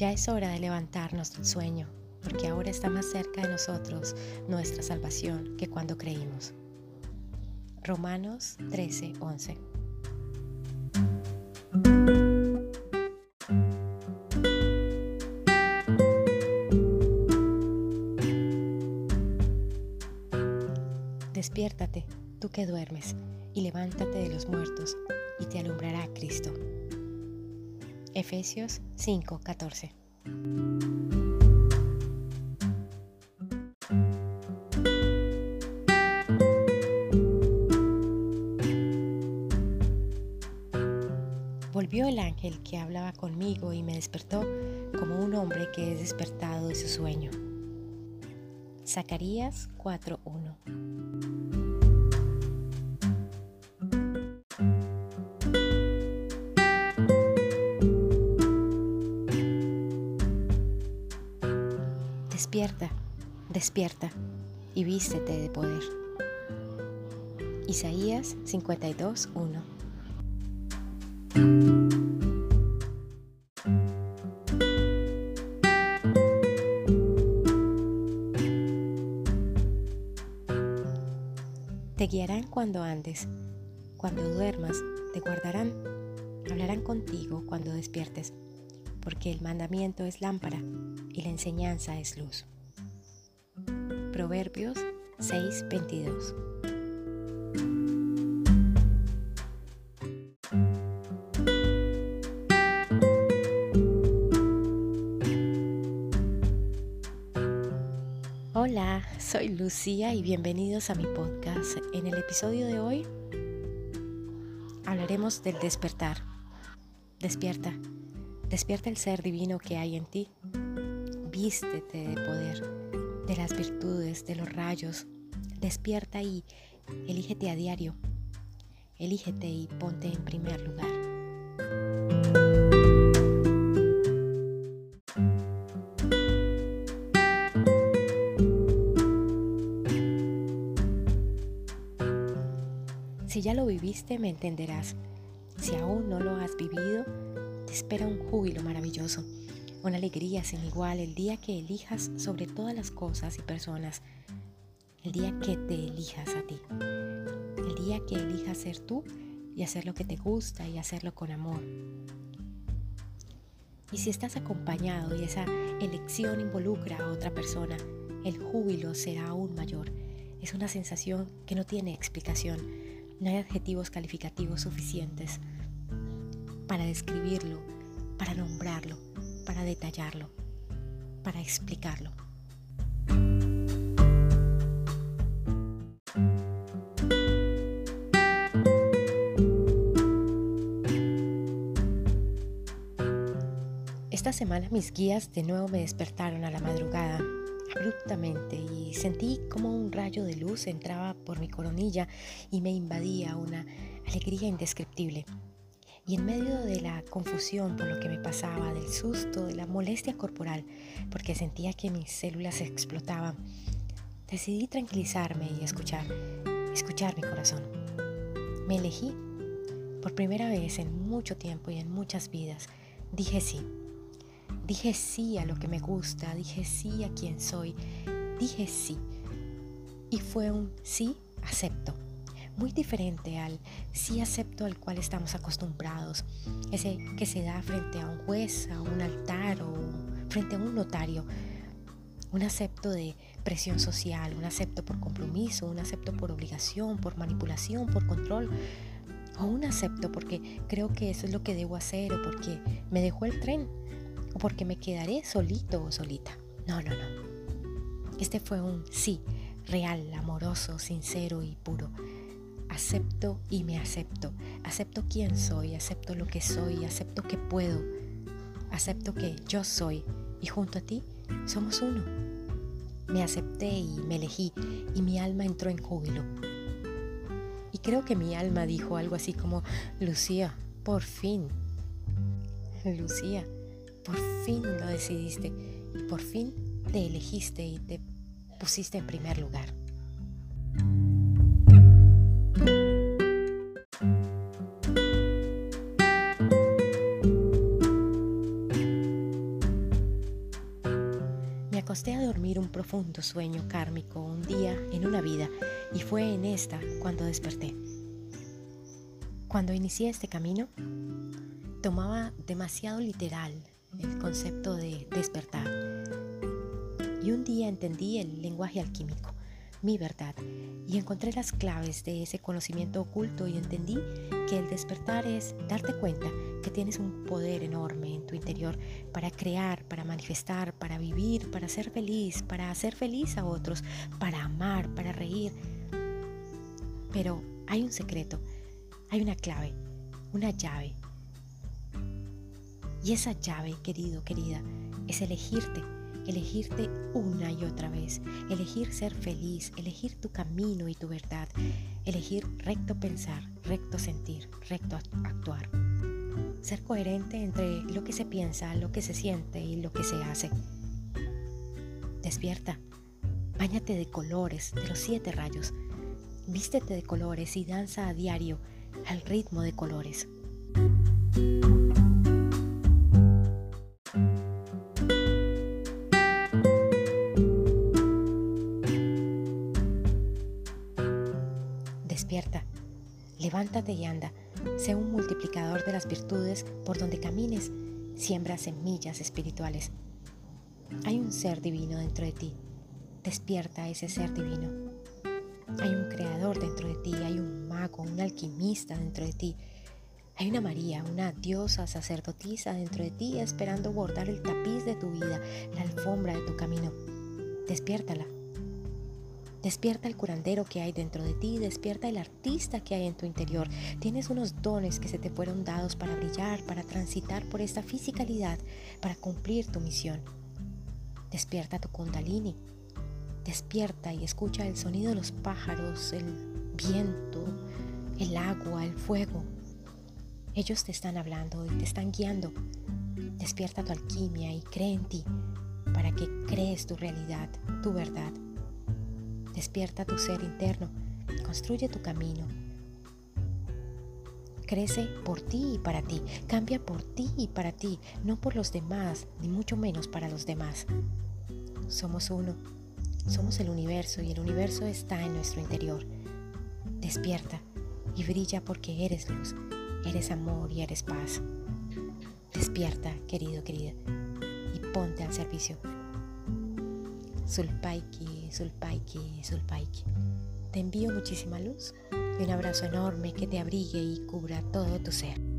Ya es hora de levantarnos del sueño, porque ahora está más cerca de nosotros nuestra salvación que cuando creímos. Romanos 13, 11. Despiértate, tú que duermes, y levántate de los muertos, y te alumbrará Cristo. Efesios 5:14 Volvió el ángel que hablaba conmigo y me despertó como un hombre que es despertado de su sueño. Zacarías 4:1 Despierta, despierta y vístete de poder. Isaías 52:1 Te guiarán cuando andes, cuando duermas, te guardarán, hablarán contigo cuando despiertes, porque el mandamiento es lámpara y la enseñanza es luz. Proverbios 6:22 Hola, soy Lucía y bienvenidos a mi podcast. En el episodio de hoy hablaremos del despertar. Despierta, despierta el ser divino que hay en ti. Vístete de poder, de las virtudes, de los rayos. Despierta y elígete a diario. Elígete y ponte en primer lugar. Si ya lo viviste, me entenderás. Si aún no lo has vivido, espera un júbilo maravilloso, una alegría sin igual el día que elijas sobre todas las cosas y personas, el día que te elijas a ti, el día que elijas ser tú y hacer lo que te gusta y hacerlo con amor. Y si estás acompañado y esa elección involucra a otra persona, el júbilo será aún mayor. Es una sensación que no tiene explicación no hay adjetivos calificativos suficientes para describirlo, para nombrarlo, para detallarlo, para explicarlo. Esta semana mis guías de nuevo me despertaron a la madrugada abruptamente y sentí como un rayo de luz entraba por mi coronilla y me invadía una alegría indescriptible. Y en medio de la confusión por lo que me pasaba, del susto, de la molestia corporal, porque sentía que mis células explotaban, decidí tranquilizarme y escuchar, escuchar mi corazón. Me elegí por primera vez en mucho tiempo y en muchas vidas. Dije sí Dije sí a lo que me gusta, dije sí a quien soy, dije sí. Y fue un sí acepto, muy diferente al sí acepto al cual estamos acostumbrados, ese que se da frente a un juez, a un altar o frente a un notario. Un acepto de presión social, un acepto por compromiso, un acepto por obligación, por manipulación, por control, o un acepto porque creo que eso es lo que debo hacer o porque me dejó el tren o porque me quedaré solito o solita. No, no, no. Este fue un sí, real, amoroso, sincero y puro. Acepto y me acepto. Acepto quién soy, acepto lo que soy, acepto que puedo. Acepto que yo soy y junto a ti somos uno. Me acepté y me elegí y mi alma entró en júbilo. Y creo que mi alma dijo algo así como, Lucía, por fin. Lucía, por fin lo decidiste y por fin te elegiste y te pusiste en primer lugar. Acosté a dormir un profundo sueño kármico un día en una vida y fue en esta cuando desperté. Cuando inicié este camino, tomaba demasiado literal el concepto de despertar. Y un día entendí el lenguaje alquímico, mi verdad, y encontré las claves de ese conocimiento oculto y entendí que el despertar es darte cuenta que tienes un poder enorme en tu interior para crear, para manifestar, para vivir, para ser feliz, para hacer feliz a otros, para amar, para reír. Pero hay un secreto, hay una clave, una llave. Y esa llave, querido, querida, es elegirte, elegirte una y otra vez, elegir ser feliz, elegir tu camino y tu verdad, elegir recto pensar, recto sentir, recto actuar. Ser coherente entre lo que se piensa, lo que se siente y lo que se hace. Despierta, báñate de colores, de los siete rayos, vístete de colores y danza a diario al ritmo de colores. Levántate y anda. Sé un multiplicador de las virtudes por donde camines. Siembra semillas espirituales. Hay un ser divino dentro de ti. Despierta ese ser divino. Hay un creador dentro de ti, hay un mago, un alquimista dentro de ti. Hay una María, una diosa sacerdotisa dentro de ti esperando bordar el tapiz de tu vida, la alfombra de tu camino. Despiértala. Despierta el curandero que hay dentro de ti, despierta el artista que hay en tu interior. Tienes unos dones que se te fueron dados para brillar, para transitar por esta fisicalidad, para cumplir tu misión. Despierta tu kundalini. Despierta y escucha el sonido de los pájaros, el viento, el agua, el fuego. Ellos te están hablando y te están guiando. Despierta tu alquimia y cree en ti para que crees tu realidad, tu verdad. Despierta tu ser interno, construye tu camino. Crece por ti y para ti, cambia por ti y para ti, no por los demás, ni mucho menos para los demás. Somos uno, somos el universo y el universo está en nuestro interior. Despierta y brilla porque eres luz, eres amor y eres paz. Despierta, querido, querida, y ponte al servicio. Sulpaiki Sulpaiki, Sulpaiki. Te envío muchísima luz y un abrazo enorme que te abrigue y cubra todo tu ser.